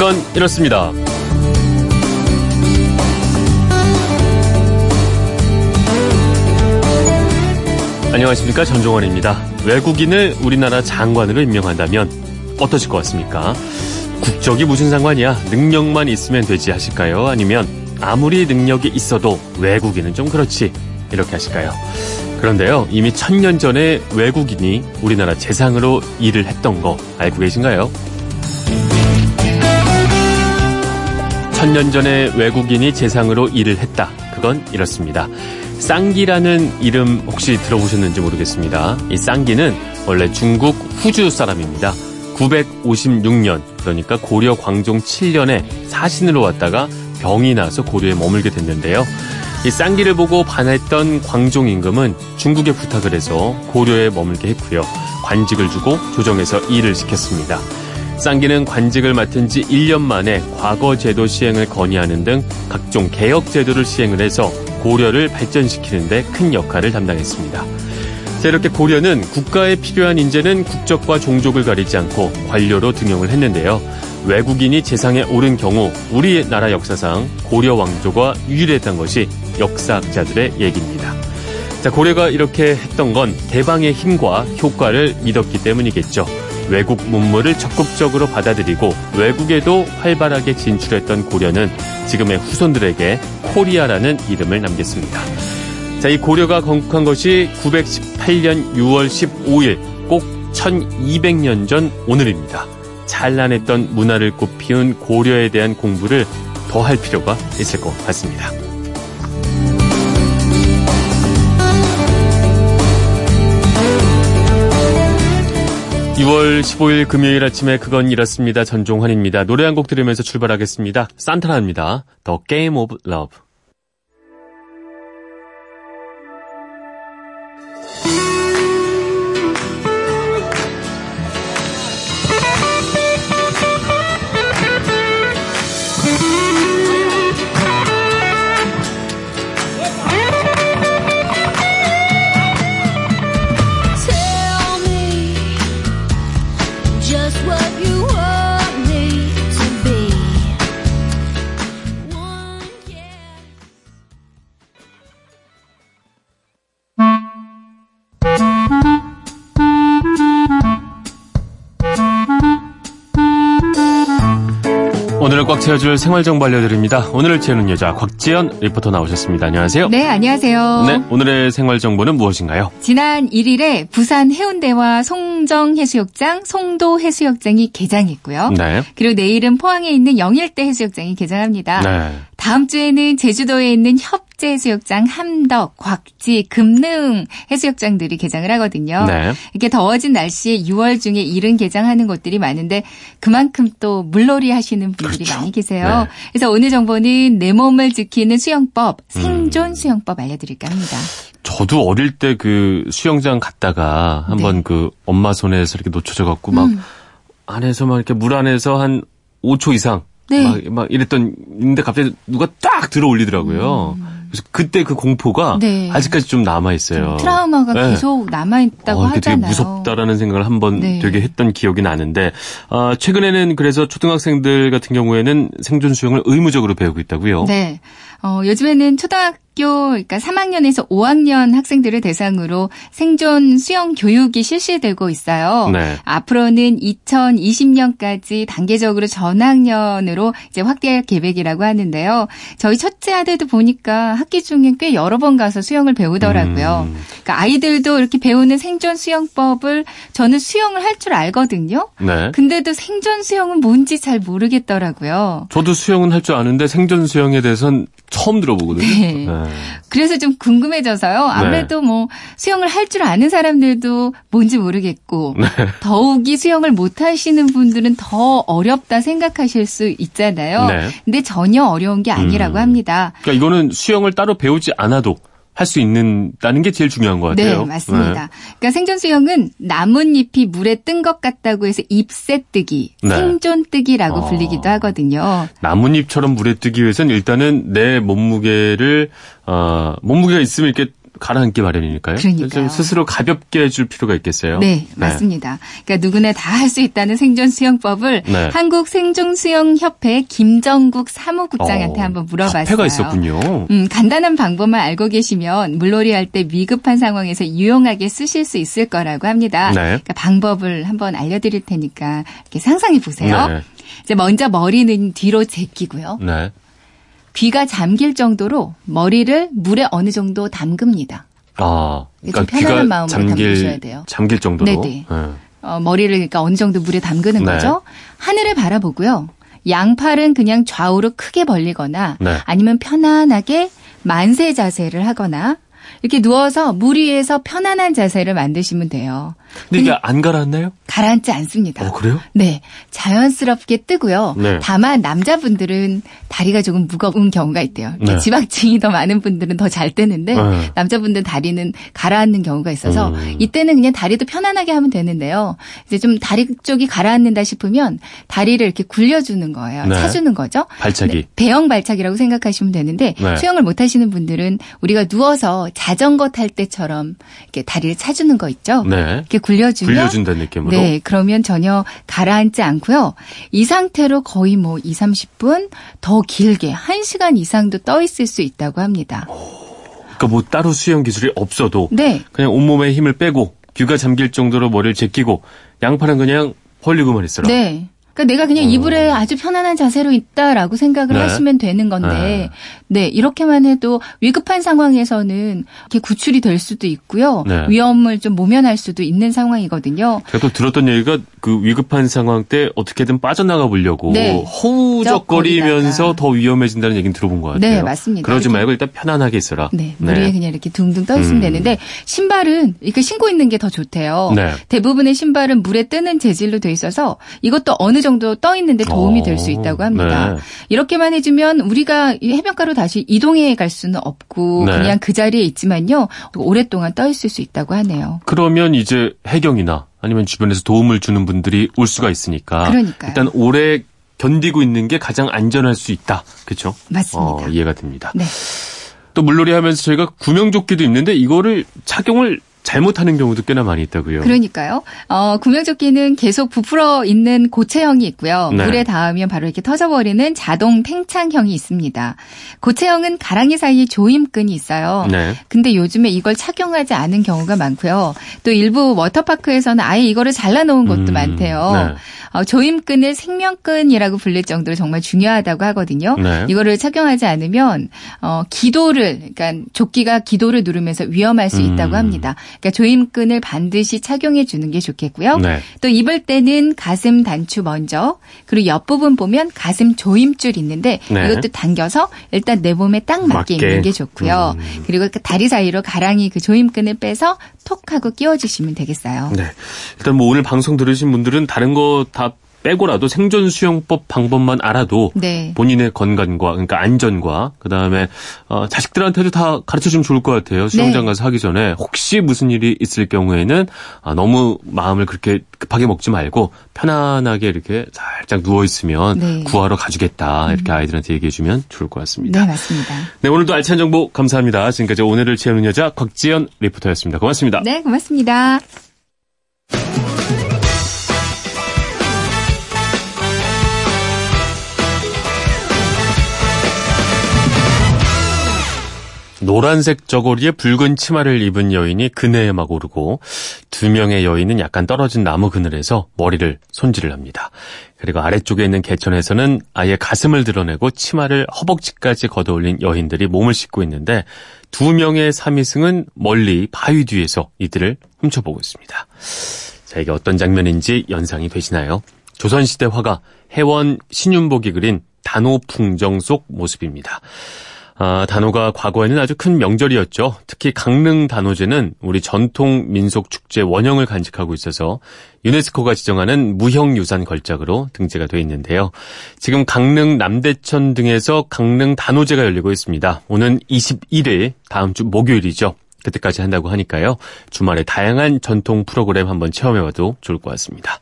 그건 이렇습니다. 안녕하십니까 전종원입니다. 외국인을 우리나라 장관으로 임명한다면 어떠실 것 같습니까? 국적이 무슨 상관이야? 능력만 있으면 되지 하실까요? 아니면 아무리 능력이 있어도 외국인은 좀 그렇지 이렇게 하실까요? 그런데요 이미 천년 전에 외국인이 우리나라 재상으로 일을 했던 거 알고 계신가요? 천년 전에 외국인이 재상으로 일을 했다. 그건 이렇습니다. 쌍기라는 이름 혹시 들어보셨는지 모르겠습니다. 이 쌍기는 원래 중국 후주 사람입니다. 956년, 그러니까 고려 광종 7년에 사신으로 왔다가 병이 나서 고려에 머물게 됐는데요. 이 쌍기를 보고 반했던 광종 임금은 중국에 부탁을 해서 고려에 머물게 했고요. 관직을 주고 조정해서 일을 시켰습니다. 쌍기는 관직을 맡은 지 1년 만에 과거 제도 시행을 건의하는 등 각종 개혁 제도를 시행을 해서 고려를 발전시키는데 큰 역할을 담당했습니다. 자, 이렇게 고려는 국가에 필요한 인재는 국적과 종족을 가리지 않고 관료로 등용을 했는데요. 외국인이 재상에 오른 경우 우리나라 역사상 고려 왕조가 유일했던 것이 역사학자들의 얘기입니다. 자, 고려가 이렇게 했던 건 대방의 힘과 효과를 믿었기 때문이겠죠. 외국 문물을 적극적으로 받아들이고 외국에도 활발하게 진출했던 고려는 지금의 후손들에게 코리아라는 이름을 남겼습니다. 자, 이 고려가 건국한 것이 918년 6월 15일 꼭 1200년 전 오늘입니다. 찬란했던 문화를 꽃피운 고려에 대한 공부를 더 할 필요가 있을 것 같습니다. 2월 15일 금요일 아침에 그건 이렇습니다. 전종환입니다. 노래 한 곡 들으면서 출발하겠습니다. 산타나입니다. The Game of Love. 채워줄 생활정보 알려드립니다. 오늘을 채우는 여자 곽지연 리포터 나오셨습니다. 안녕하세요. 네, 안녕하세요. 네, 오늘의 생활정보는 무엇인가요? 지난 1일에 부산 해운대와 송정 해수욕장, 송도 해수욕장이 개장했고요. 네. 그리고 내일은 포항에 있는 영일대 해수욕장이 개장합니다. 네. 다음 주에는 제주도에 있는 협 재 해수욕장, 함덕, 곽지, 금능 해수욕장들이 개장을 하거든요. 네. 이렇게 더워진 날씨에 6월 중에 이른 개장하는 곳들이 많은데 그만큼 또 물놀이 하시는 분들이 그렇죠. 많이 계세요. 네. 그래서 오늘 정보는 내 몸을 지키는 수영법, 음. 생존 수영법 알려드릴까 합니다. 저도 어릴 때 그 수영장 갔다가 한번 네. 그 엄마 손에서 이렇게 놓쳐져 갖고 막 음. 안에서 막 이렇게 물 안에서 한 5초 이상 네. 막, 막 이랬던 있는데 갑자기 누가 딱 들어 올리더라고요. 그래서 그때 그 공포가 음. 네. 아직까지 좀 남아 있어요. 트라우마가 네. 계속 남아 있다고 어, 이게 되게 하잖아요. 무섭다라는 생각을 한번 네. 되게 했던 기억이 나는데 아, 최근에는 그래서 초등학생들 같은 경우에는 생존 수영을 의무적으로 배우고 있다고요. 네. 어, 요즘에는 초등학교, 그러니까 3학년에서 5학년 학생들을 대상으로 생존 수영 교육이 실시되고 있어요. 네. 앞으로는 2020년까지 단계적으로 전 학년으로 이제 확대할 계획이라고 하는데요. 저희 첫째 아들도 보니까 학기 중에 꽤 여러 번 가서 수영을 배우더라고요. 음. 그러니까 아이들도 이렇게 배우는 생존 수영법을 저는 수영을 할 줄 알거든요. 네. 근데도 생존 수영은 뭔지 잘 모르겠더라고요. 저도 수영은 할 줄 아는데 생존 수영에 대해선 처음 들어보거든요. 네. 그래서 좀 궁금해져서요. 아무래도 뭐 수영을 할 줄 아는 사람들도 뭔지 모르겠고 네. 더욱이 수영을 못 하시는 분들은 더 어렵다 생각하실 수 있잖아요. 네. 근데 전혀 어려운 게 아니라고 음. 합니다. 그러니까 이거는 수영을 따로 배우지 않아도 할 수 있는다는 게 제일 중요한 것 같아요. 네, 맞습니다. 그러니까 생존 수영은 나뭇잎이 물에 뜬 것 같다고 해서 잎새뜨기, 네. 생존뜨기라고 어. 불리기도 하거든요. 나뭇잎처럼 물에 뜨기 위해서는 일단은 내 몸무게를 어, 몸무게가 있으면 이렇게 가라앉기 마련이니까요. 그러니까요. 좀 스스로 가볍게 해줄 필요가 있겠어요. 네, 맞습니다. 그러니까 누구나 다 할 수 있다는 생존 수영법을 네. 한국 생존 수영 협회 김정국 사무국장한테 어, 한번 물어봤어요. 협회가 있었군요. 음, 간단한 방법만 알고 계시면 물놀이 할 때 위급한 상황에서 유용하게 쓰실 수 있을 거라고 합니다. 네. 그러니까 방법을 한번 알려드릴 테니까 이렇게 상상해 보세요. 네. 이제 먼저 머리는 뒤로 제끼고요. 네. 귀가 잠길 정도로 머리를 물에 어느 정도 담급니다. 아, 좀 그러니까 편안한 마음으로 담그셔야 잠길 돼요. 잠길 정도로. 네네. 네. 어, 머리를 그러니까 어느 정도 물에 담그는 네. 거죠. 하늘을 바라보고요. 양팔은 그냥 좌우로 크게 벌리거나 네. 아니면 편안하게 만세 자세를 하거나 이렇게 누워서 물 위에서 편안한 자세를 만드시면 돼요. 근데 이게 안 가라앉나요? 가라앉지 않습니다. 어, 그래요? 네. 자연스럽게 뜨고요. 네. 다만 남자분들은 다리가 조금 무거운 경우가 있대요. 네. 지방층이 더 많은 분들은 더 잘 뜨는데 네. 남자분들은 다리는 가라앉는 경우가 있어서 음. 이때는 그냥 다리도 편안하게 하면 되는데요. 이제 좀 다리 쪽이 가라앉는다 싶으면 다리를 이렇게 굴려주는 거예요. 네. 차주는 거죠. 발차기. 네, 대형 발차기라고 생각하시면 되는데 네. 수영을 못 하시는 분들은 우리가 누워서 자전거 탈 때처럼 이렇게 다리를 차주는 거 있죠. 네. 이렇게 굴려주면 굴려준다는 느낌으로. 네, 그러면 전혀 가라앉지 않고요. 이 상태로 거의 뭐 2, 30분 더 길게 1시간 이상도 떠 있을 수 있다고 합니다. 그러니까 뭐 따로 수영 기술이 없어도 네. 그냥 온몸에 힘을 빼고 귀가 잠길 정도로 머리를 제끼고 양팔은 그냥 벌리고만 있어라. 네. 그러니까 내가 그냥 이불에 아주 편안한 자세로 있다라고 생각을 네. 하시면 되는 건데, 네. 이렇게만 해도 위급한 상황에서는 이렇게 구출이 될 수도 있고요. 네. 위험을 좀 모면할 수도 있는 상황이거든요. 제가 또 들었던 얘기가 그 위급한 상황 때 어떻게든 빠져나가 보려고 네. 허우적거리면서. 더 위험해진다는 얘기는 들어본 것 같아요. 네, 맞습니다. 그러지 말고 일단 편안하게 있어라. 네, 물 위에 그냥 이렇게 둥둥 떠 있으면 음. 되는데 신발은 이렇게 신고 있는 게 더 좋대요. 네. 대부분의 신발은 물에 뜨는 재질로 돼 있어서 이것도 어느 정도 떠 있는데 도움이 될수 어, 있다고 합니다. 네. 이렇게만 해주면 우리가 이 해변가로 다시 이동해 갈 수는 없고 네. 그냥 그 자리에 있지만요 오랫동안 떠 있을 수 있다고 하네요. 그러면 이제 해경이나 아니면 주변에서 도움을 주는 분들이 올 수가 있으니까 그러니까요. 일단 오래 견디고 있는 게 가장 안전할 수 있다. 그렇죠? 맞습니다. 어, 이해가 됩니다. 네. 또 물놀이 하면서 저희가 구명조끼도 입는데 이거를 착용을 잘못하는 경우도 꽤나 많이 있다고요. 그러니까요. 어, 구명조끼는 계속 부풀어 있는 고체형이 있고요. 네. 물에 닿으면 바로 이렇게 터져버리는 자동 팽창형이 있습니다. 고체형은 가랑이 사이에 조임끈이 있어요. 네. 근데 요즘에 이걸 착용하지 않은 경우가 많고요. 또 일부 워터파크에서는 아예 이거를 잘라놓은 곳도 음, 많대요. 네. 어, 조임끈을 생명끈이라고 불릴 정도로 정말 중요하다고 하거든요. 네. 이거를 착용하지 않으면 어, 기도를 그러니까 조끼가 기도를 누르면서 위험할 수 있다고 음. 합니다. 그러니까 조임끈을 반드시 착용해 주는 게 좋겠고요. 네. 또 입을 때는 가슴 단추 먼저 그리고 옆부분 보면 가슴 조임줄 있는데 네. 이것도 당겨서 일단 내 몸에 딱 맞게, 맞게. 입는 게 좋고요. 음. 그리고 그 다리 사이로 가랑이 그 조임끈을 빼서 톡 하고 끼워주시면 되겠어요. 네. 일단 뭐 오늘 방송 들으신 분들은 다른 거다 빼고라도 생존 수영법 방법만 알아도 네. 본인의 건강과 그러니까 안전과 그다음에 어, 자식들한테도 다 가르쳐 주면 좋을 것 같아요. 수영장 네. 가서 하기 전에 혹시 무슨 일이 있을 경우에는 아, 너무 마음을 그렇게 급하게 먹지 말고 편안하게 이렇게 살짝 누워 있으면 네. 구하러 가주겠다. 이렇게 아이들한테 얘기해 주면 좋을 것 같습니다. 네, 맞습니다. 네, 오늘도 알찬 정보 감사합니다. 지금까지 오늘을 채우는 여자 곽지연 리포터였습니다. 고맙습니다. 네, 고맙습니다. 노란색 저고리에 붉은 치마를 입은 여인이 그네에 막 오르고 두 명의 여인은 약간 떨어진 나무 그늘에서 머리를 손질을 합니다. 그리고 아래쪽에 있는 개천에서는 아예 가슴을 드러내고 치마를 허벅지까지 걷어올린 여인들이 몸을 씻고 있는데 두 명의 삼위승은 멀리 바위 뒤에서 이들을 훔쳐보고 있습니다. 자, 이게 어떤 장면인지 연상이 되시나요? 조선시대 화가 해원 신윤복이 그린 단오풍정 속 모습입니다. 아, 단오가 과거에는 아주 큰 명절이었죠. 특히 강릉 단오제는 우리 전통 민속 축제 원형을 간직하고 있어서 유네스코가 지정하는 무형유산 걸작으로 등재가 돼 있는데요. 지금 강릉 남대천 등에서 강릉 단오제가 열리고 있습니다. 오는 21일 다음 주 목요일이죠. 그때까지 한다고 하니까요. 주말에 다양한 전통 프로그램 한번 체험해봐도 좋을 것 같습니다.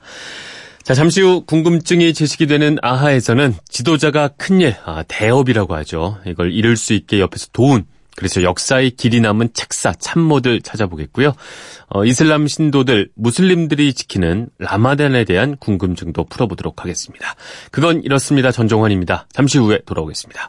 자, 잠시 후 궁금증이 제시이 되는 아하에서는 지도자가 큰일, 아, 대업이라고 하죠. 이걸 이룰 수 있게 옆에서 도운 그래서 역사의 길이 남은 책사 참모들 찾아보겠고요. 어, 이슬람 신도들 무슬림들이 지키는 라마단에 대한 궁금증도 풀어보도록 하겠습니다. 그건 이렇습니다. 전종환입니다. 잠시 후에 돌아오겠습니다.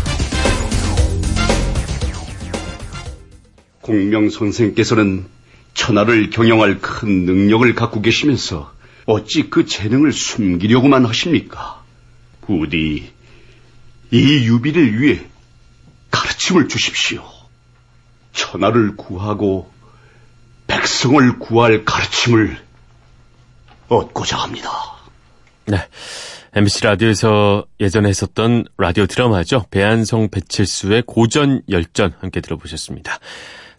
공명 선생께서는 천하를 경영할 큰 능력을 갖고 계시면서 어찌 그 재능을 숨기려고만 하십니까? 부디 이 유비를 위해 가르침을 주십시오. 천하를 구하고 백성을 구할 가르침을 얻고자 합니다. 네. MBC 라디오에서 예전에 했었던 라디오 드라마죠. 배한성 배칠수의 고전 열전 함께 들어보셨습니다.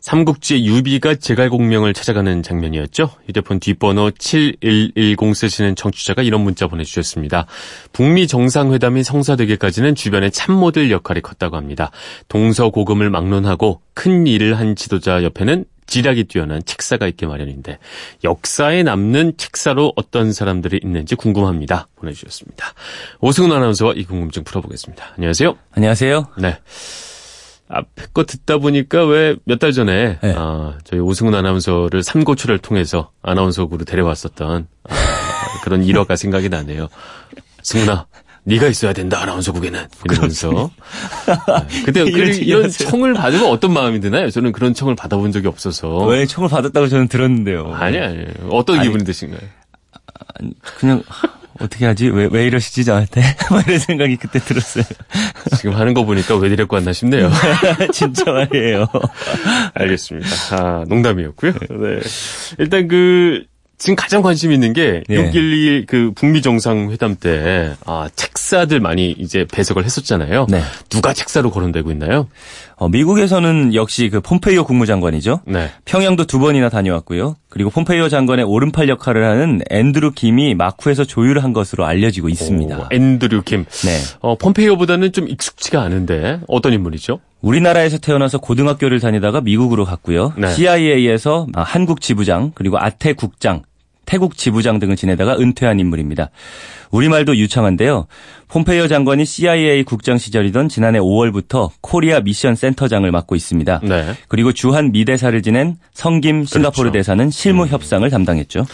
삼국지의 유비가 제갈공명을 찾아가는 장면이었죠. 휴대폰 뒷번호 7110 쓰시는 청취자가 이런 문자 보내주셨습니다. 북미 정상회담이 성사되기까지는 주변의 참모들 역할이 컸다고 합니다. 동서고금을 막론하고 큰 일을 한 지도자 옆에는 지략이 뛰어난 책사가 있게 마련인데 역사에 남는 책사로 어떤 사람들이 있는지 궁금합니다. 보내주셨습니다. 오승훈 아나운서와 이 궁금증 풀어보겠습니다. 안녕하세요. 안녕하세요. 네. 앞에 거 듣다 보니까 왜 몇 달 전에 네. 아, 저희 오승훈 아나운서를 삼고초를 통해서 아나운서국으로 데려왔었던 아, 그런 일화가 생각이 나네요. 승훈아, 네가 있어야 된다 아나운서국에는 이러면서 네. 그때 그, 이러지 이런. 청을 받으면 어떤 마음이 드나요? 저는 그런 청을 받아본 적이 없어서 왜 총을 받았다고 저는 들었는데요. 아니 아니 어떤 아니, 기분이 드신가요? 그냥 어떻게 하지? 왜, 왜 이러시지 저한테? 막 이런 생각이 그때 들었어요. 지금 하는 거 보니까 왜 데리고 왔나 싶네요. 진짜 말이에요. 알겠습니다. 아, 농담이었고요. 네. 일단 그 지금 가장 관심 있는 게 예. 6.12그 북미 정상회담 때 아, 책사들 많이 이제 배석을 했었잖아요. 네. 누가 책사로 거론되고 있나요? 어, 미국에서는 역시 그 폼페이오 국무장관이죠. 네. 평양도 두 번이나 다녀왔고요. 그리고 폼페이오 장관의 오른팔 역할을 하는 앤드루 김이 마쿠에서 조율을 한 것으로 알려지고 있습니다. 오, 앤드류 킴. 네. 어, 폼페이오보다는 좀 익숙치가 않은데 어떤 인물이죠? 우리나라에서 태어나서 고등학교를 다니다가 미국으로 갔고요. 네. CIA에서 아, 한국 지부장 그리고 아태 국장, 태국 지부장 등을 지내다가 은퇴한 인물입니다. 우리말도 유창한데요. 폼페이오 장관이 CIA 국장 시절이던 지난해 5월부터 코리아 미션 센터장을 맡고 있습니다. 네. 그리고 주한 미대사를 지낸 성김 싱가포르 그렇죠. 대사는 실무 협상을 담당했죠.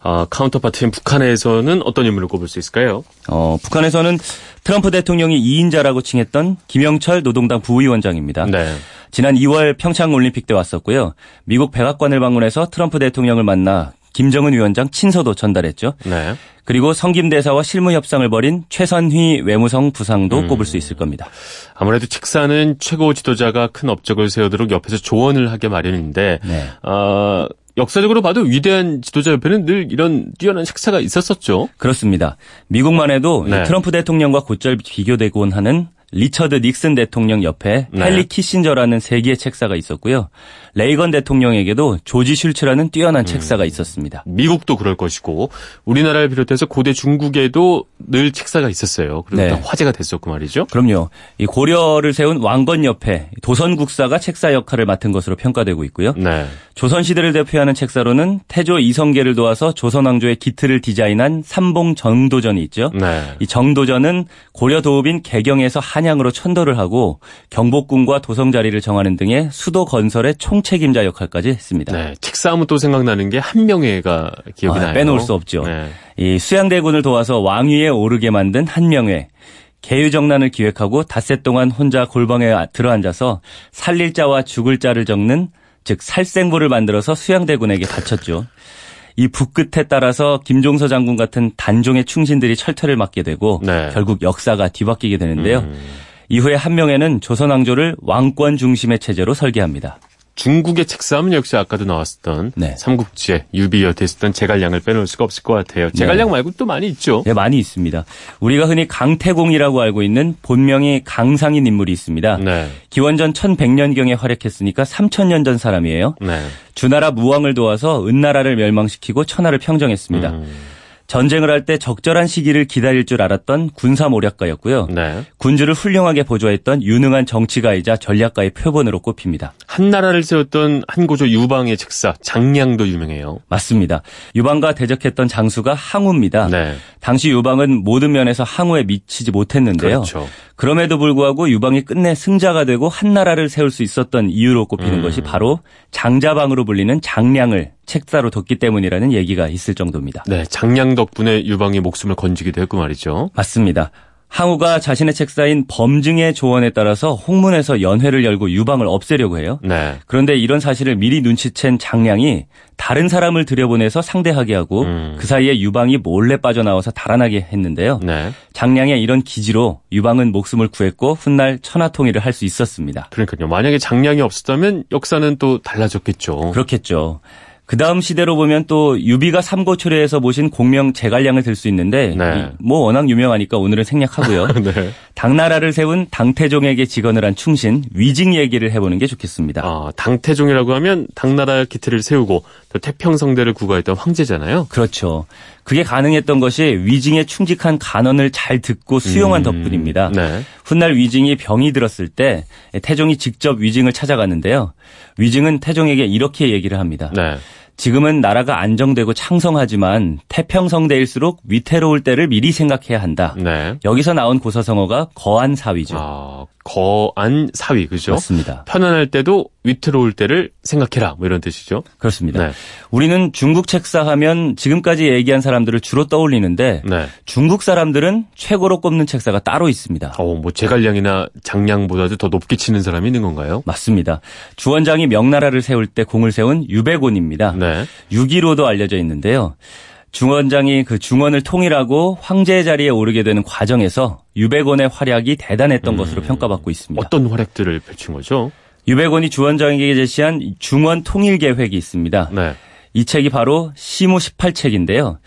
아, counterpart인 북한에서는 어떤 인물을 꼽을 수 있을까요? 어, 북한에서는 트럼프 대통령이 2인자라고 칭했던 김영철 노동당 부위원장입니다. 네. 지난 2월 평창 올림픽 때 왔었고요. 미국 백악관을 방문해서 트럼프 대통령을 만나 김정은 위원장 친서도 전달했죠. 네. 그리고 성김 대사와 실무 협상을 벌인 최선휘 외무성 부상도 음. 꼽을 수 있을 겁니다. 아무래도 책사는 최고 지도자가 큰 업적을 세우도록 옆에서 조언을 하게 마련인데 네. 아, 역사적으로 봐도 위대한 지도자 옆에는 늘 이런 뛰어난 책사가 있었었죠. 그렇습니다. 미국만 해도 이 네. 트럼프 대통령과 곧잘 비교되곤 하는 리처드 닉슨 대통령 옆에 네. 헨리 키신저라는 세기의 책사가 있었고요. 레이건 대통령에게도 조지 슐츠라는 뛰어난 책사가 있었습니다. 미국도 그럴 것이고 우리나라를 비롯해서 고대 중국에도 늘 책사가 있었어요. 그리고 네. 다 화제가 됐었고 말이죠. 그럼요. 이 고려를 세운 왕건 옆에 도선국사가 책사 역할을 맡은 것으로 평가되고 있고요. 네. 조선 시대를 대표하는 책사로는 태조 이성계를 도와서 조선 왕조의 기틀을 디자인한 삼봉 정도전이 있죠. 네. 이 정도전은 고려 도읍인 개경에서 한 양으로 천도를 하고 경복궁과 도성 자리를 정하는 등의 수도 건설의 총책임자 역할까지 했습니다. 네. 책사하면 또 생각나는 게 한명회가 기억이 아, 나요. 빼놓을 수 없죠. 네. 이 수양대군을 도와서 왕위에 오르게 만든 한명회. 개유정난을 기획하고 닷새 동안 혼자 골방에 아- 들어앉아서 살릴 자와 죽을 자를 적는 즉 살생부를 만들어서 수양대군에게 바쳤죠. 이 북끝에 따라서 김종서 장군 같은 단종의 충신들이 철퇴를 맞게 되고 네. 결국 역사가 뒤바뀌게 되는데요. 음. 이후에 한명회는 조선 왕조를 왕권 중심의 체제로 설계합니다. 중국의 책사하면 역시 아까도 나왔었던 네. 삼국지에 유비 곁에 있었던 제갈량을 빼놓을 수가 없을 것 같아요. 제갈량 말고 또 많이 있죠. 네, 많이 있습니다. 우리가 흔히 강태공이라고 알고 있는 본명이 강상인 인물이 있습니다. 네. 기원전 1100년경에 활약했으니까 3000년 전 사람이에요. 네. 주나라 무왕을 도와서 은나라를 멸망시키고 천하를 평정했습니다. 음. 전쟁을 할 때 적절한 시기를 기다릴 줄 알았던 군사 모략가였고요. 네. 군주를 훌륭하게 보조했던 유능한 정치가이자 전략가의 표본으로 꼽힙니다. 한 나라를 세웠던 한고조 유방의 책사 장량도 유명해요. 맞습니다. 유방과 대적했던 장수가 항우입니다. 네. 당시 유방은 모든 면에서 항우에 미치지 못했는데요. 그렇죠. 그럼에도 불구하고 유방이 끝내 승자가 되고 한 나라를 세울 수 있었던 이유로 꼽히는 음. 것이 바로 장자방으로 불리는 장량을 책사로 뒀기 때문이라는 얘기가 있을 정도입니다. 네. 장량 덕분에 유방이 목숨을 건지기도 했고 말이죠. 맞습니다. 항우가 자신의 책사인 범증의 조언에 따라서 홍문에서 연회를 열고 유방을 없애려고 해요. 네. 그런데 이런 사실을 미리 눈치챈 장량이 다른 사람을 들여보내서 상대하게 하고 음. 그 사이에 유방이 몰래 빠져나와서 달아나게 했는데요. 네. 장량의 이런 기지로 유방은 목숨을 구했고 훗날 천하통일을 할 수 있었습니다. 그러니까요. 만약에 장량이 없었다면 역사는 또 달라졌겠죠. 그렇겠죠. 그 다음 시대로 보면 또 유비가 삼고초려에서 모신 공명 제갈량을 들 수 있는데 네. 이- 뭐 워낙 유명하니까 오늘은 생략하고요. 네. 당나라를 세운 당태종에게 직언을 한 충신 위징 얘기를 해보는 게 좋겠습니다. 아, 당태종이라고 하면 당나라 기틀을 세우고 또 태평성대를 구가했던 황제잖아요. 그렇죠. 그게 가능했던 것이 위징의 충직한 간언을 잘 듣고 수용한 음, 덕분입니다. 네. 훗날 위징이 병이 들었을 때 태종이 직접 위징을 찾아갔는데요. 위징은 태종에게 이렇게 얘기를 합니다. 네. 지금은 나라가 안정되고 창성하지만 태평성대일수록 위태로울 때를 미리 생각해야 한다. 네. 여기서 나온 고사성어가 거한사위죠. 아, 거안 사위, 그죠? 맞습니다. 편안할 때도 위태로울 때를 생각해라. 뭐 이런 뜻이죠. 그렇습니다. 네. 우리는 중국 책사 하면 지금까지 얘기한 사람들을 주로 떠올리는데 네. 중국 사람들은 최고로 꼽는 책사가 따로 있습니다. 어, 뭐 제갈량이나 장량보다도 더 높게 치는 사람이 있는 건가요? 맞습니다. 주원장이 명나라를 세울 때 공을 세운 유배곤입니다. 네. 6.15도 알려져 있는데요. 중원장이 그 중원을 통일하고 황제의 자리에 오르게 되는 과정에서 유배곤의 활약이 대단했던 것으로 평가받고 있습니다. 어떤 활약들을 펼친 거죠? 유배곤이 주원장에게 제시한 중원 통일 계획이 있습니다. 네. 이 책이 바로 시무 18책인데요.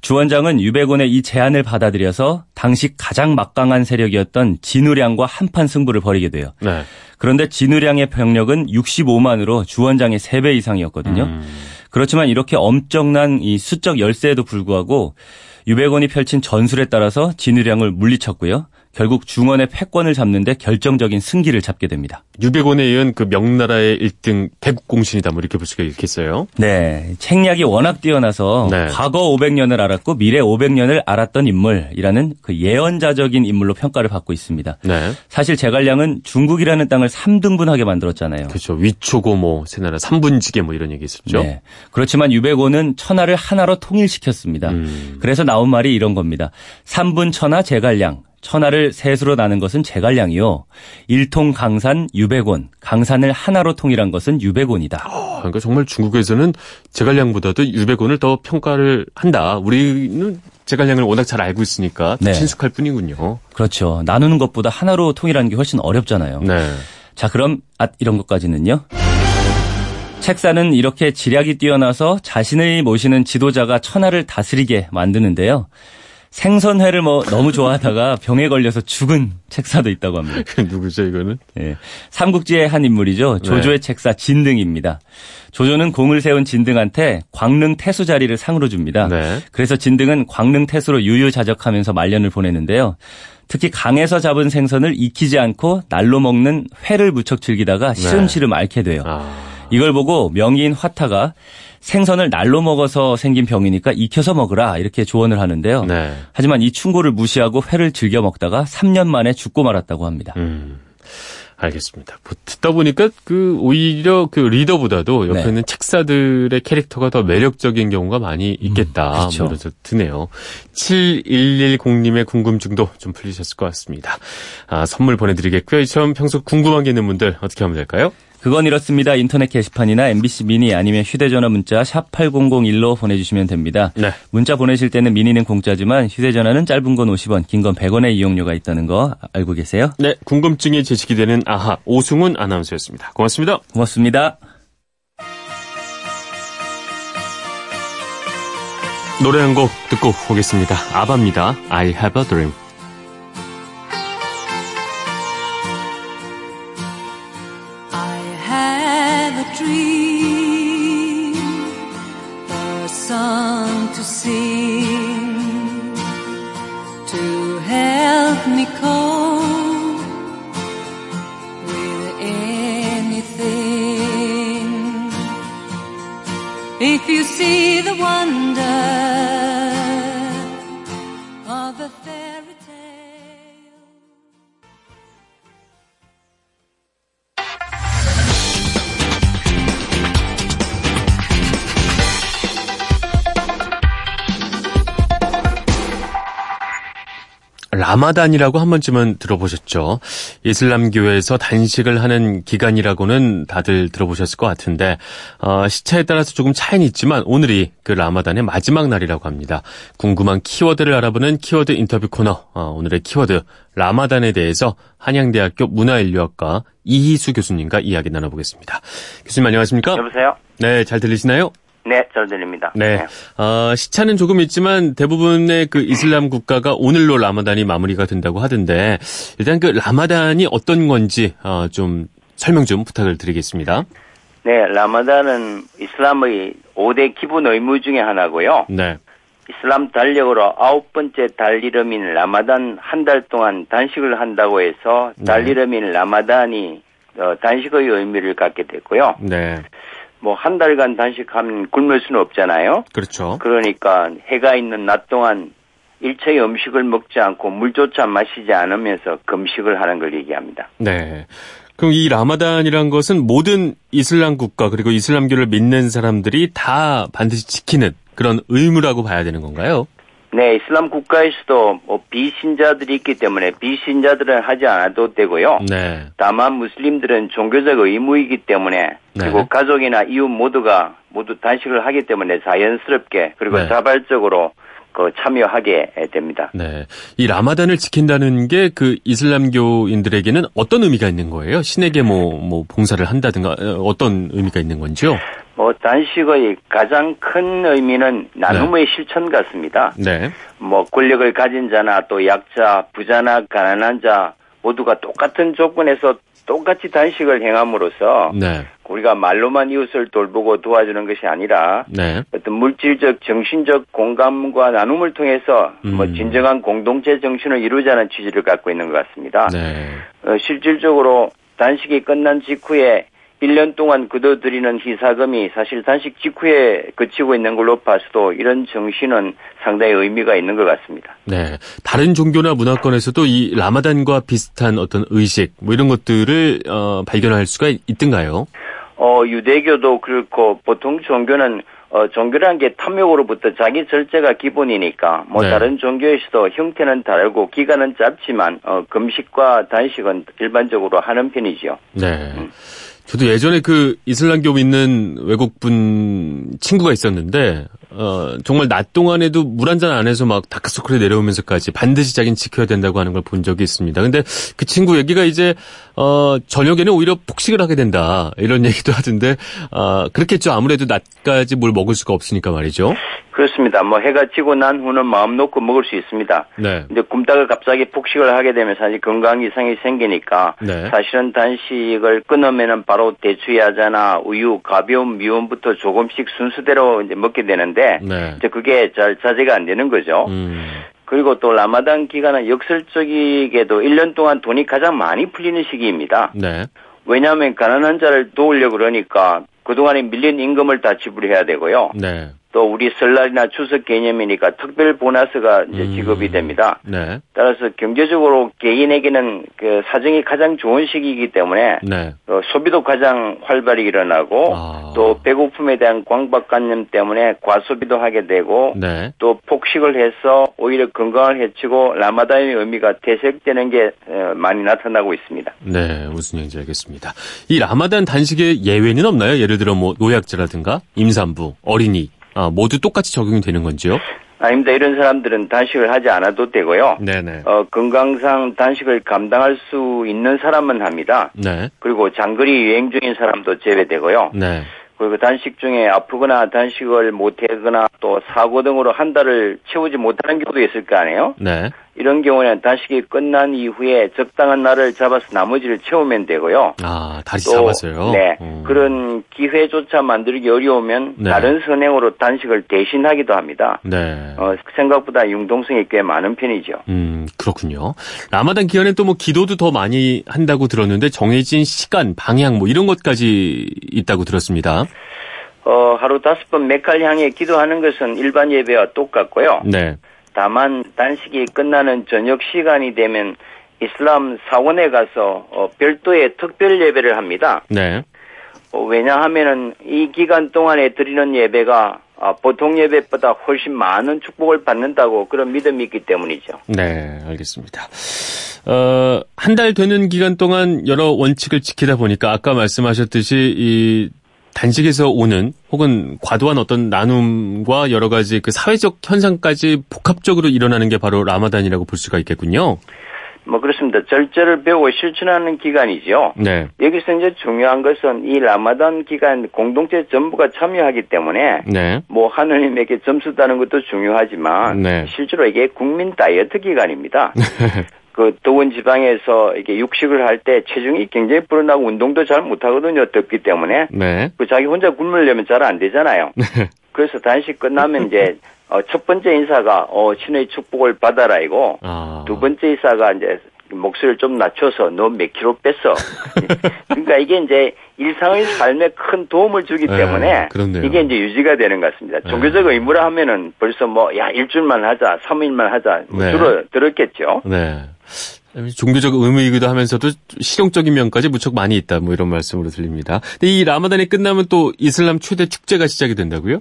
주원장은 유배곤의 이 제안을 받아들여서 당시 가장 막강한 세력이었던 진우량과 한판 승부를 벌이게 돼요. 네. 그런데 진우량의 병력은 65만으로 주원장의 3배 이상이었거든요. 음. 그렇지만 이렇게 엄청난 이 수적 열세에도 불구하고 유배곤이 펼친 전술에 따라서 진우량을 물리쳤고요. 결국 중원의 패권을 잡는데 결정적인 승기를 잡게 됩니다. 유배곤에 이은 그 명나라의 1등 대국공신이다. 뭐 이렇게 볼 수가 있겠어요. 네, 책략이 워낙 뛰어나서 네. 과거 500년을 알았고 미래 500년을 알았던 인물이라는 그 예언자적인 인물로 평가를 받고 있습니다. 네. 사실 제갈량은 중국이라는 땅을 3등분하게 만들었잖아요. 그렇죠. 위초고 뭐 세나라 삼분지계 뭐 이런 얘기 있었죠. 네. 그렇지만 유배고는 천하를 하나로 통일시켰습니다. 음. 그래서 나온 말이 이런 겁니다. 삼분 천하 제갈량. 천하를 셋으로 나눈 것은 제갈량이요. 일통 강산 유배곤. 강산을 하나로 통일한 것은 유배곤이다. 아, 그러니까 정말 중국에서는 제갈량보다도 유배곤을 더 평가를 한다. 우리는 제갈량을 워낙 잘 알고 있으니까 더 네. 친숙할 뿐이군요. 그렇죠. 나누는 것보다 하나로 통일하는 게 훨씬 어렵잖아요. 네. 자, 그럼 아 이런 것까지는요. 책사는 이렇게 지략이 뛰어나서 자신을 모시는 지도자가 천하를 다스리게 만드는데요. 생선회를 뭐 너무 좋아하다가 병에 걸려서 죽은 책사도 있다고 합니다. 그 누구죠 이거는? 예. 삼국지의 한 인물이죠. 조조의 책사 진등입니다. 조조는 공을 세운 진등한테 광릉 태수 자리를 상으로 줍니다. 네. 그래서 진등은 광릉 태수로 유유자적하면서 말년을 보내는데요. 특히 강에서 잡은 생선을 익히지 않고 날로 먹는 회를 무척 즐기다가 시름시름 앓게 돼요. 아. 이걸 보고 명의인 화타가 생선을 날로 먹어서 생긴 병이니까 익혀서 먹으라 이렇게 조언을 하는데요. 네. 하지만 이 충고를 무시하고 회를 즐겨 먹다가 3년 만에 죽고 말았다고 합니다. 음. 알겠습니다. 뭐 듣다 보니까 그 오히려 그 리더보다도 옆에 네. 있는 책사들의 캐릭터가 더 매력적인 경우가 많이 있겠다. 그렇죠. 뭐 이래서 드네요. 7110님의 궁금증도 좀 풀리셨을 것 같습니다. 아, 선물 보내드리겠고요. 이처럼 평소 궁금한 게 있는 분들 어떻게 하면 될까요? 그건 이렇습니다. 인터넷 게시판이나 MBC 미니 아니면 휴대전화 문자 샵 8001로 보내주시면 됩니다. 네. 문자 보내실 때는 미니는 공짜지만 휴대전화는 짧은 건 50원, 긴 건 100원의 이용료가 있다는 거 알고 계세요? 네, 궁금증이 제식이 되는 아하 오승훈 아나운서였습니다. 고맙습니다. 고맙습니다. 노래 한 곡 듣고 오겠습니다. 아바입니다. I have a dream. 라마단이라고 한 번쯤은 들어보셨죠? 이슬람교에서 단식을 하는 기간이라고는 다들 들어보셨을 것 같은데 어, 시차에 따라서 조금 차이는 있지만 오늘이 그 라마단의 마지막 날이라고 합니다. 궁금한 키워드를 알아보는 키워드 인터뷰 코너 어, 오늘의 키워드 라마단에 대해서 한양대학교 문화인류학과 이희수 교수님과 이야기 나눠보겠습니다. 교수님 안녕하십니까? 여보세요? 네, 잘 들리시나요? 네, 잘 들립니다. 네. 어, 시차는 조금 있지만 대부분의 그 이슬람 국가가 오늘로 라마단이 마무리가 된다고 하던데 일단 그 라마단이 어떤 건지 어, 좀 설명 좀 부탁을 드리겠습니다. 네, 라마단은 이슬람의 5대 기본 의무 중에 하나고요. 네. 이슬람 달력으로 아홉 번째 달 이름인 라마단 한 달 동안 단식을 한다고 해서 달 네. 이름인 라마단이 어, 단식의 의미를 갖게 됐고요. 네. 뭐 한 달간 단식하면 굶을 수는 없잖아요. 그렇죠. 그러니까 해가 있는 낮 동안 일체의 음식을 먹지 않고 물조차 마시지 않으면서 금식을 하는 걸 얘기합니다. 네. 그럼 이 라마단이란 것은 모든 이슬람 국가 그리고 이슬람교를 믿는 사람들이 다 반드시 지키는 그런 의무라고 봐야 되는 건가요? 네, 이슬람 국가에서도 뭐 비신자들이 있기 때문에 비신자들은 하지 않아도 되고요. 네. 다만 무슬림들은 종교적 의무이기 때문에 그리고 네. 가족이나 이웃 모두가 모두 단식을 하기 때문에 자연스럽게 그리고 네. 자발적으로 그 참여하게 됩니다. 네. 이 라마단을 지킨다는 게 그 이슬람교인들에게는 어떤 의미가 있는 거예요? 신에게 뭐, 뭐, 봉사를 한다든가, 어, 어떤 의미가 있는 건지요? 뭐 단식의 가장 큰 의미는 나눔의 실천 같습니다. 네. 뭐 권력을 가진 자나 또 약자, 부자나 가난한 자 모두가 똑같은 조건에서 똑같이 단식을 행함으로써 네. 우리가 말로만 이웃을 돌보고 도와주는 것이 아니라 네. 어떤 물질적, 정신적 공감과 나눔을 통해서 뭐 음. 진정한 공동체 정신을 이루자는 취지를 갖고 있는 것 같습니다. 네. 어, 실질적으로 단식이 끝난 직후에 1년 동안 그도드리는 희사금이 사실 단식 직후에 그치고 있는 걸로 봐서도 이런 정신은 상당히 의미가 있는 것 같습니다. 네. 다른 종교나 문화권에서도 이 라마단과 비슷한 어떤 의식, 뭐 이런 것들을, 어, 발견할 수가 있- 있던가요? 어, 유대교도 그렇고 보통 종교는 어, 종교라는 게 탐욕으로부터 자기 절제가 기본이니까 뭐 네. 다른 종교에서도 형태는 다르고 기간은 짧지만 어, 금식과 단식은 일반적으로 하는 편이죠. 네. 저도 예전에 그 이슬람교 믿는 외국분 친구가 있었는데, 어, 정말 낮 동안에도 물 한 잔 안 해서 막 다크서클이 내려오면서까지 반드시 자기는 지켜야 된다고 하는 걸 본 적이 있습니다. 근데 그 친구 얘기가 이제, 어, 저녁에는 오히려 폭식을 하게 된다. 이런 얘기도 하던데, 아, 그렇겠죠. 아무래도 낮까지 뭘 먹을 수가 없으니까 말이죠. 그렇습니다. 뭐 해가 지고 난 후는 마음 놓고 먹을 수 있습니다. 네. 근데 굶다가 갑자기 폭식을 하게 되면 사실 건강 이상이 생기니까 네. 사실은 단식을 끊으면은 바로 대추야자나 우유, 가벼운 미원부터 조금씩 순서대로 이제 먹게 되는데 네. 이제 그게 잘 자제가 안 되는 거죠. 음, 그리고 또 라마단 기간은 역설적이게도 1년 동안 돈이 가장 많이 풀리는 시기입니다. 네. 왜냐하면 가난한 자를 도우려고 그러니까 그동안에 밀린 임금을 다 지불해야 되고요. 네. 또 우리 설날이나 추석 개념이니까 특별 보너스가 이제 음. 지급이 됩니다. 네. 따라서 경제적으로 개인에게는 그 사정이 가장 좋은 시기이기 때문에 네. 어, 소비도 가장 활발히 일어나고 아. 또 배고픔에 대한 광박관념 때문에 과소비도 하게 되고 네. 또 폭식을 해서 오히려 건강을 해치고 라마단의 의미가 퇴색되는 게 어, 많이 나타나고 있습니다. 네, 무슨 얘기인지 알겠습니다. 이 라마단 단식에 예외는 없나요? 예를 들어 뭐 노약자라든가 임산부, 어린이 아, 모두 똑같이 적용이 되는 건지요? 아닙니다. 이런 사람들은 단식을 하지 않아도 되고요. 네네. 어, 건강상 단식을 감당할 수 있는 사람은 합니다. 네, 그리고 장거리 유행 중인 사람도 제외되고요. 네, 그리고 단식 중에 아프거나 단식을 못하거나 또 사고 등으로 한 달을 채우지 못하는 경우도 있을 거 아니에요? 네. 이런 경우에는 단식이 끝난 이후에 적당한 날을 잡아서 나머지를 채우면 되고요. 아, 다시 또, 잡았어요. 네. 음. 그런 기회조차 만들기 어려우면 네. 다른 선행으로 단식을 대신하기도 합니다. 네. 어, 생각보다 융동성이 꽤 많은 편이죠. 음, 그렇군요. 라마단 기간에 또 뭐 기도도 더 많이 한다고 들었는데 정해진 시간, 방향 뭐 이런 것까지 있다고 들었습니다. 어, 하루 다섯 번 메칼 향해 기도하는 것은 일반 예배와 똑같고요. 네. 다만 단식이 끝나는 저녁 시간이 되면 이슬람 사원에 가서 어, 별도의 특별 예배를 합니다. 네. 어, 왜냐하면은 이 기간 동안에 드리는 예배가 아, 보통 예배보다 훨씬 많은 축복을 받는다고 그런 믿음이 있기 때문이죠. 네, 알겠습니다. 어, 한 달 되는 기간 동안 여러 원칙을 지키다 보니까 아까 말씀하셨듯이 이 단식에서 오는 혹은 과도한 어떤 나눔과 여러 가지 그 사회적 현상까지 복합적으로 일어나는 게 바로 라마단이라고 볼 수가 있겠군요. 뭐 그렇습니다. 절제를 배우고 실천하는 기간이죠. 네. 여기서 이제 중요한 것은 이 라마단 기간 공동체 전부가 참여하기 때문에 네. 뭐 하느님에게 점수 따는 것도 중요하지만 네. 실제로 이게 국민 다이어트 기간입니다. 그 더운 지방에서 이게 육식을 할 때 체중이 굉장히 불어나고 운동도 잘 못하거든요. 덥기 때문에 네. 그 자기 혼자 굶으려면 잘 안 되잖아요. 그래서 단식 끝나면 이제 어, 첫 번째 인사가 어, 신의 축복을 받아라이고 아. 두 번째 인사가 이제 목소리를 좀 낮춰서 너 몇 킬로 뺐어. 그러니까 이게 이제 일상의 삶에 큰 도움을 주기 네, 때문에 그렇네요. 이게 이제 유지가 되는 것 같습니다. 네. 종교적 의무라 하면은 벌써 뭐 야 일주일만 하자, 3일만 하자 뭐 네. 줄어 들었겠죠. 네. 종교적 의미이기도 하면서도 실용적인 면까지 무척 많이 있다. 뭐 이런 말씀으로 들립니다. 근데 이 라마단이 끝나면 또 이슬람 최대 축제가 시작이 된다고요?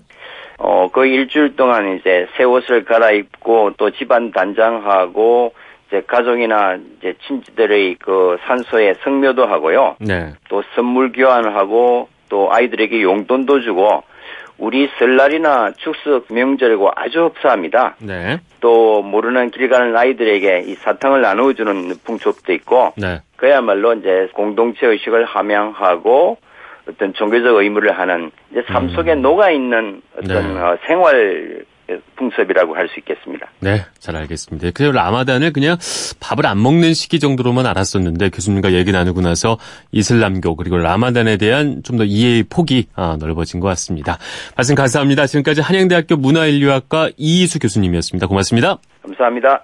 어, 그 일주일 동안 이제 새 옷을 갈아입고 또 집안 단장하고 이제 가족이나 이제 친지들의 그 산소에 성묘도 하고요. 네. 또 선물 교환하고 또 아이들에게 용돈도 주고 우리 설날이나 추석 명절이고 아주 흡사합니다. 네. 또 모르는 길 가는 아이들에게 이 사탕을 나누어주는 풍습도 있고 네. 그야말로 이제 공동체 의식을 함양하고 어떤 종교적 의무를 하는 이제 삶 속에 녹아 있는 어떤 네. 어, 생활 풍습이라고 할 수 있겠습니다. 네, 잘 알겠습니다. 그래서 라마단을 그냥 밥을 안 먹는 시기 정도로만 알았었는데 교수님과 얘기 나누고 나서 이슬람교 그리고 라마단에 대한 좀 더 이해의 폭이 아, 넓어진 것 같습니다. 말씀 감사합니다. 지금까지 한양대학교 문화인류학과 이희수 교수님이었습니다. 고맙습니다. 감사합니다.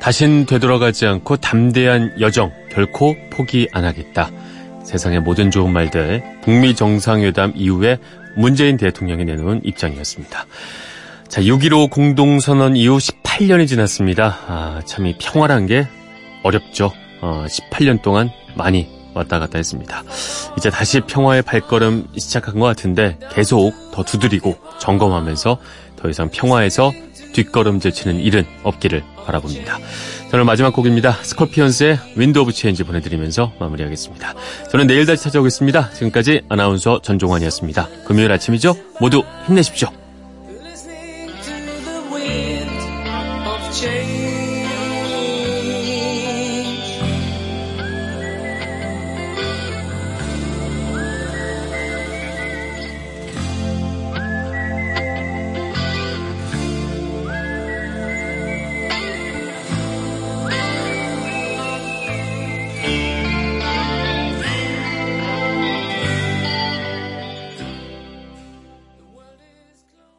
다신 되돌아가지 않고 담대한 여정 결코 포기 안 하겠다. 세상의 모든 좋은 말들 북미 정상회담 이후에 문재인 대통령이 내놓은 입장이었습니다. 자, 6.15 공동선언 이후 18년이 지났습니다. 아, 참 이 평화란 게 어렵죠. 어, 18년 동안 많이 왔다 갔다 했습니다. 이제 다시 평화의 발걸음 시작한 것 같은데 계속 더 두드리고 점검하면서 더 이상 평화에서 뒷걸음질 치는 일은 없기를 바라봅니다. 저는 마지막 곡입니다. Scorpions의 Wind of Change 보내드리면서 마무리하겠습니다. 저는 내일 다시 찾아오겠습니다. 지금까지 아나운서 전종환이었습니다. 금요일 아침이죠? 모두 힘내십시오.